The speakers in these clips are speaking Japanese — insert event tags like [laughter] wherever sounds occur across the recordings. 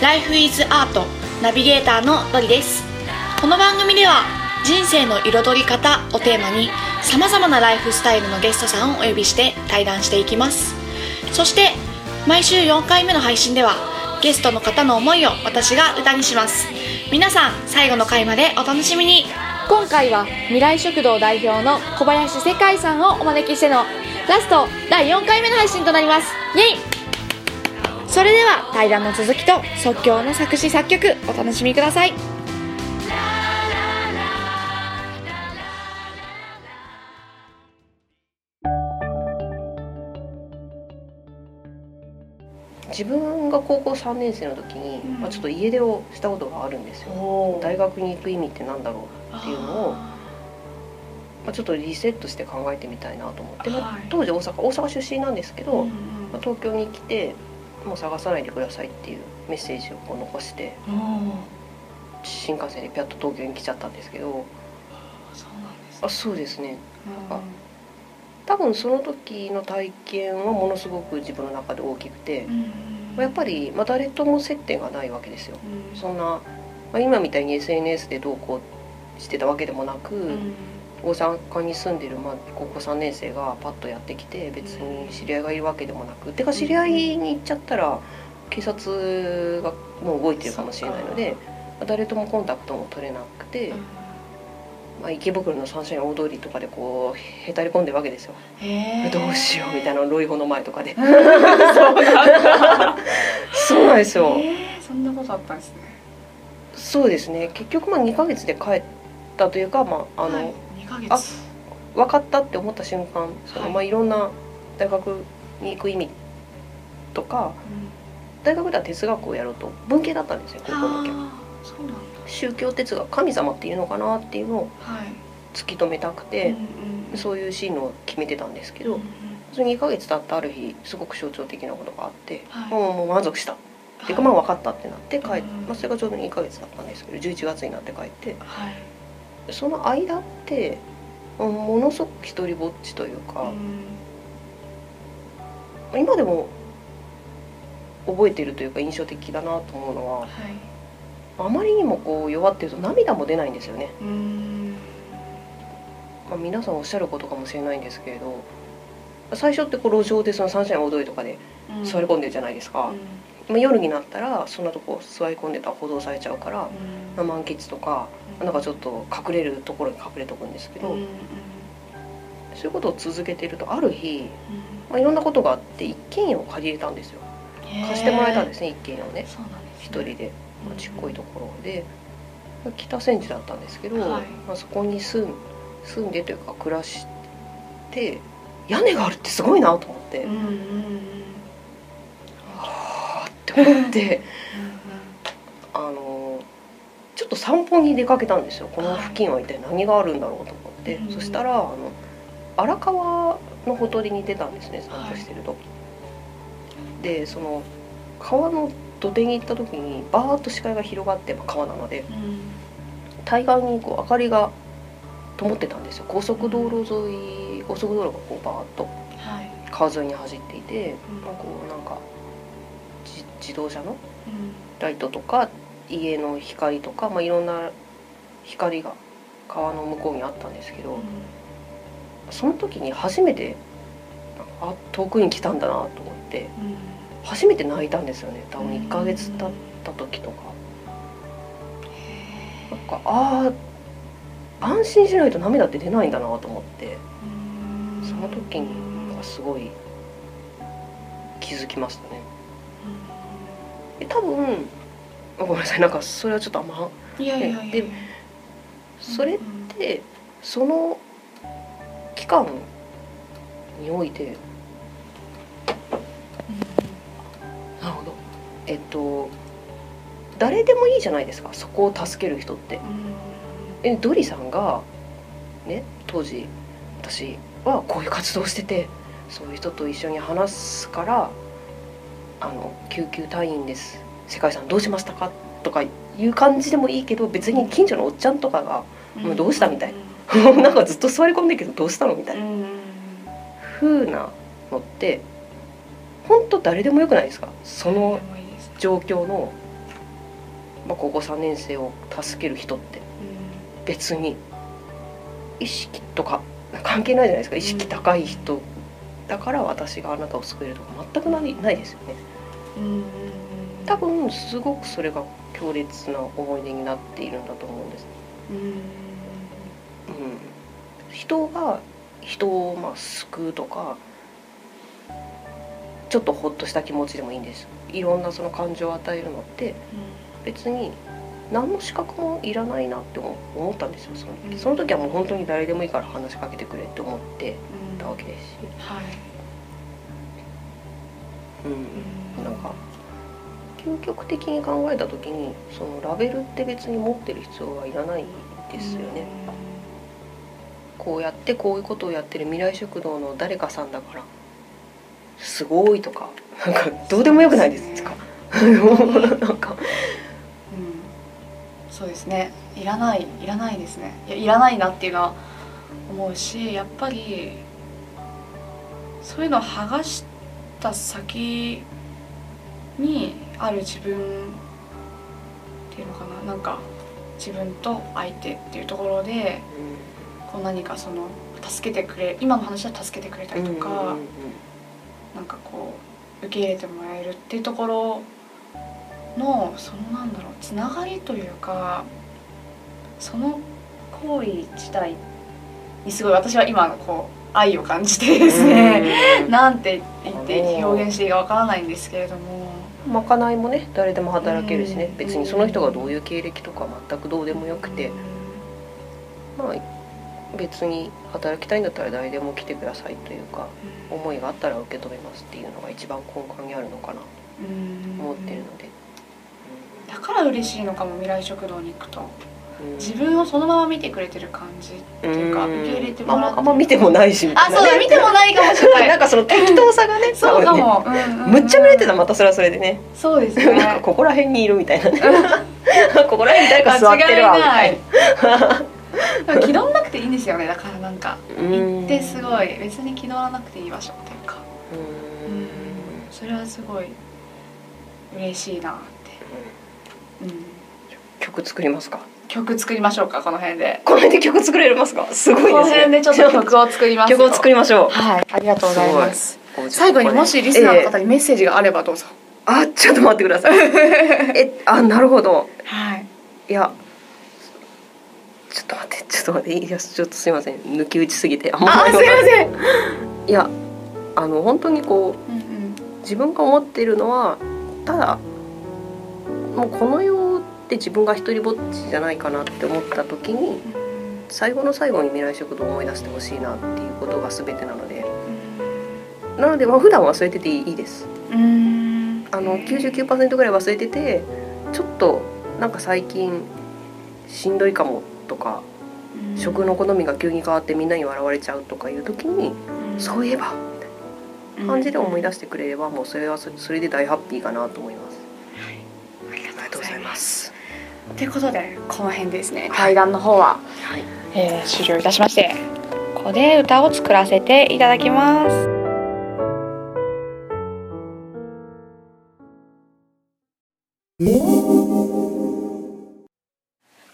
Life is Art ナビゲーターのロリです。この番組では人生の彩り方をテーマにさまざまなライフスタイルのゲストさんをお呼びして対談していきます。そして毎週4回目の配信ではゲストの方の思いを私が歌にします。皆さん最後の回までお楽しみに。今回は未来食堂代表の小林世界さんをお招きしてのラスト第4回目の配信となります。イエイ!それでは対談の続きと即興の作詞作曲お楽しみください。自分が高校3年生の時に、うん。まあ、ちょっと家出をしたことがあるんですよ。大学に行く意味ってなんだろうっていうのをまあ、ちょっとリセットして考えてみたいなと思って、まあはい。当時大阪大阪出身なんですけど、うんうん。まあ、東京に来てもう探さないでくださいっていうメッセージをこう残してうん新幹線でピャッと東京に来ちゃったんですけどあそうですね。うんあ多分その時の体験はものすごく自分の中で大きくて、やっぱり、まあ、誰とも接点がないわけですよ。うん。そんな、まあ、今みたいに SNS でどうこうしてたわけでもなく、うん大阪に住んでる、まあ、高校3年生がパッとやってきて別に知り合いがいるわけでもなくてか知り合いに行っちゃったら警察がもう動いてるかもしれないので、まあ誰ともコンタクトも取れなくて、まあ、池袋のサンシャイン大通りとかでこうへたり込んでるわけですよ。どうしようみたいなロイホの前とかで。[laughs] そうなんですよ。そんなことあったんですね。そうですね。結局まあ2ヶ月で帰ったというか、まああのはい、2ヶ月あ分かったって思った瞬間その、はい。まあ、いろんな大学に行く意味とか大学では哲学をやろうと文系だったんですよ高校の時宗教哲学神様っていうのかなっていうのをはい。突き止めたくて、うんうんそういう進路を決めてたんですけど、うんうんその2ヶ月経ったある日すごく象徴的なことがあって、はい。もうもう満足した。っていうかまあ分かったってなって帰って、うんまあ、それがちょうど2ヶ月だったんですけど11月になって帰って。はいその間ってうんものすごく一人ぼっちというか、うん。今でも覚えてるというか印象的だなと思うのははい。あまりにもこう弱ってると涙も出ないんですよね、うん。まあ、皆さんおっしゃることかもしれないんですけれど最初ってこう路上でそのサンシャイン大通りとかでうん。座り込んでるじゃないですか、まあ、夜になったらそんなとこ座り込んでたら補導されちゃうから、まあ、満喫とかなんかちょっと隠れるところに隠れとくんですけど、うんうん。そういうことを続けてるとある日、まあ、いろんなことがあって一軒家を借りれたんですよ。貸してもらえたんですすね一軒家をね。一人で、まあ、ちっこいところで。北千住だったんですけど、はい。まあ、そこに住ん住んでというか暮らして屋根があるってすごいなと思って、うんうんうん。うんはあって思って [laughs] 散歩に出かけたんですよ。この付近は一体何があるんだろうと思って、うん。そしたらあの荒川のほとりに出たんですね散歩してると。でその川の土手に行った時にバーッと視界が広がって、まあ、川なのでうん。対岸にこう明かりが灯ってたんですよ。高速道路沿い高速道路がこうバーッとはい。川沿いに走っていて、うん。まあこうなんかじ自動車のうん。ライトとか家の光とか、まあ、いろんな光が川の向こうにあったんですけど、その時に初めてあ遠くに来たんだなと思ってうん。初めて泣いたんですよね。多分1ヶ月経った時とか。なんかああ安心しないと涙って出ないんだなと思ってうん。その時になんかすごい気づきましたね。で多分あごめんなさい。なんかそれはちょっとあんまいやいやいやいや。でそれってその期間においてなるほど。えっと誰でもいいじゃないですかそこを助ける人って。えドリさんがね当時私はこういう活動をしててそういう人と一緒に話すから「あの救急隊員です世界さんどうしましたか?」とかいう感じでもいいけど別に近所のおっちゃんとかがもうどうしたみたい「な。ん。かずっと座り込んでるけどどうしたの?」みたいな。風なのって本当誰でもよくないですか？その状況のまあ、高校3年生を助ける人って。別に意識とか関係ないじゃないですか。意識高い人だから私があなたを救えるとか全くないないですよね。うん多分すごくそれが強烈な思い出になっているんだと思うんです、うん。うん、人が人をまあ救うとかちょっとほっとした気持ちでもいいんです。いろんなその感情を与えるのって別に何の資格もいらないなって思思ったんですよそのうん。時その時はもう本当に誰でもいいから話しかけてくれって思ってうん。たわけですし、はい。うん、なんか究極的に考えた時にそのラベルって別に持ってる必要はいらないですよね、こうやってこういうことをやってる未来食堂の誰かさんだからすごいとかなんかどうでもよくないですか？[laughs] なんか。うん。そうですね。いらないいらないですね。いやいらないなっていうのは思うしやっぱりそういうのを剥がした先にある自分っていうのかな。なんか自分と相手っていうところでこう何かその助けてくれ今の話は助けてくれたりとか、うんうんうんなんかこう受け入れてもらえるっていうところのそのなんだろうつながりというかその行為自体にすごい私は今のこう愛を感じてですね、うん。なんて言って表現していいかわからないんですけれどもまかないもね誰でも働けるしね。うん。別にその人がどういう経歴とか全くどうでもよくて。まあ別に働きたいんだったら誰でも来てくださいというか思いがあったら受け止めますっていうのが一番根幹にあるのかな。とうん。思ってるので、だから嬉しいのかも未来食堂に行くと。うん自分をそのまま見てくれてる感じっていうか受け入れてもらってまあ、あんま見てもないし。みたあいなねそうだ見てもないかもしれない。[laughs] なんかその適当さがね [laughs] そうか多分ねも、うんうんうん。むっちゃ見られてたらまたそれはそれでね。そうですなんかねここら辺にいるみたいな。ね [laughs] ここら辺に誰か座ってるわみたいな。気取らなくていいんですよね。だからなんかうん。行ってすごい別に気取らなくていい場所っていうか。うん。それはすごい嬉しいなって、うん、曲作りますか？曲作りましょうかこの辺で。この辺で曲作れますか？すごいですね。この辺でちょっと曲を作ります曲を作りましょう。はいありがとうございます。す最後にもしリスナーのえ方にメッセージがあればどうぞ、えあちょっと待ってください。[laughs] えあなるほど。はい。いやちょっと待ってちょっと待っていやちょっとすいません。抜き打ちすぎて。あんまりあすいません。いやあの本当にこううんうん。自分が思っているのはただもうこの世で自分が一人ぼっちじゃないかなって思った時に最後の最後に未来食堂を思い出してほしいなっていうことが全てなので。なのでまあ普段忘れてていいです。うん。あの99%ぐらい忘れててちょっとなんか最近しんどいかもとか食の好みが急に変わってみんなに笑われちゃうとかいう時にそういえばみたいな感じで思い出してくれればもうそれはそそれで大ハッピーかなと思います。ありがとうございますということでこの辺でですね。対談の方は、はい。えー終了いたしましてここで歌を作らせていただきます。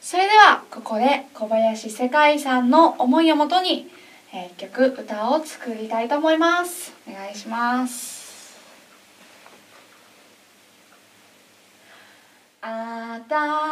それではここで小林世界さんの思いをもとに、えー、一曲歌を作りたいと思います。お願いします。暖か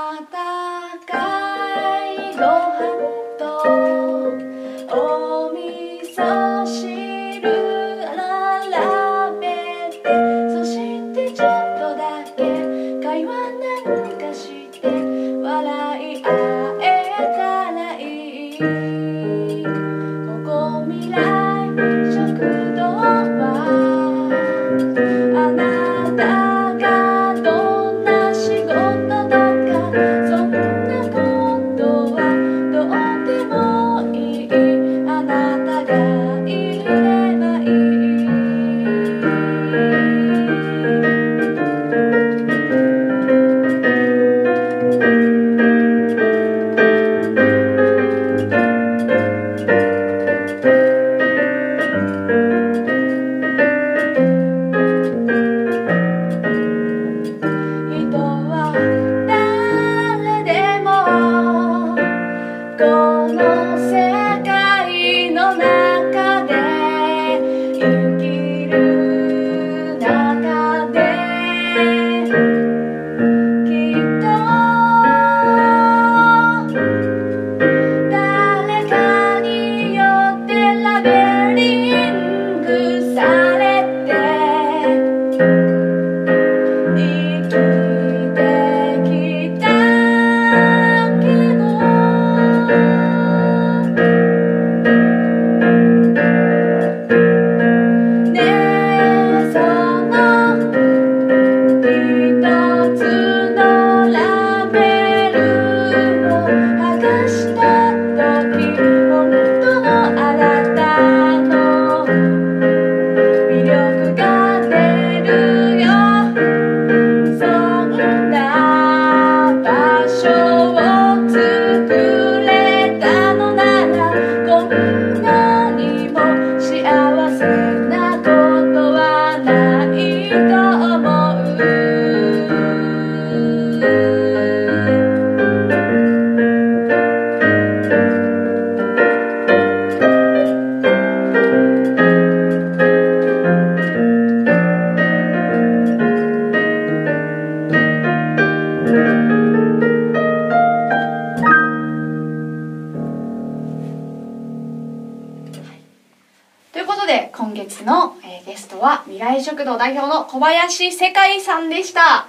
は未来食堂代表の小林世界さんでした。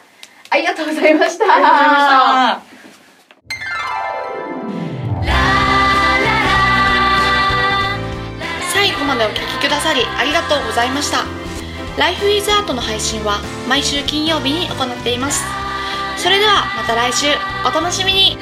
ありがとうございました。ありがとうございました。最後までお聞きくださりありがとうございました「Life is Art」の配信は毎週金曜日に行っています。それではまた来週。お楽しみに。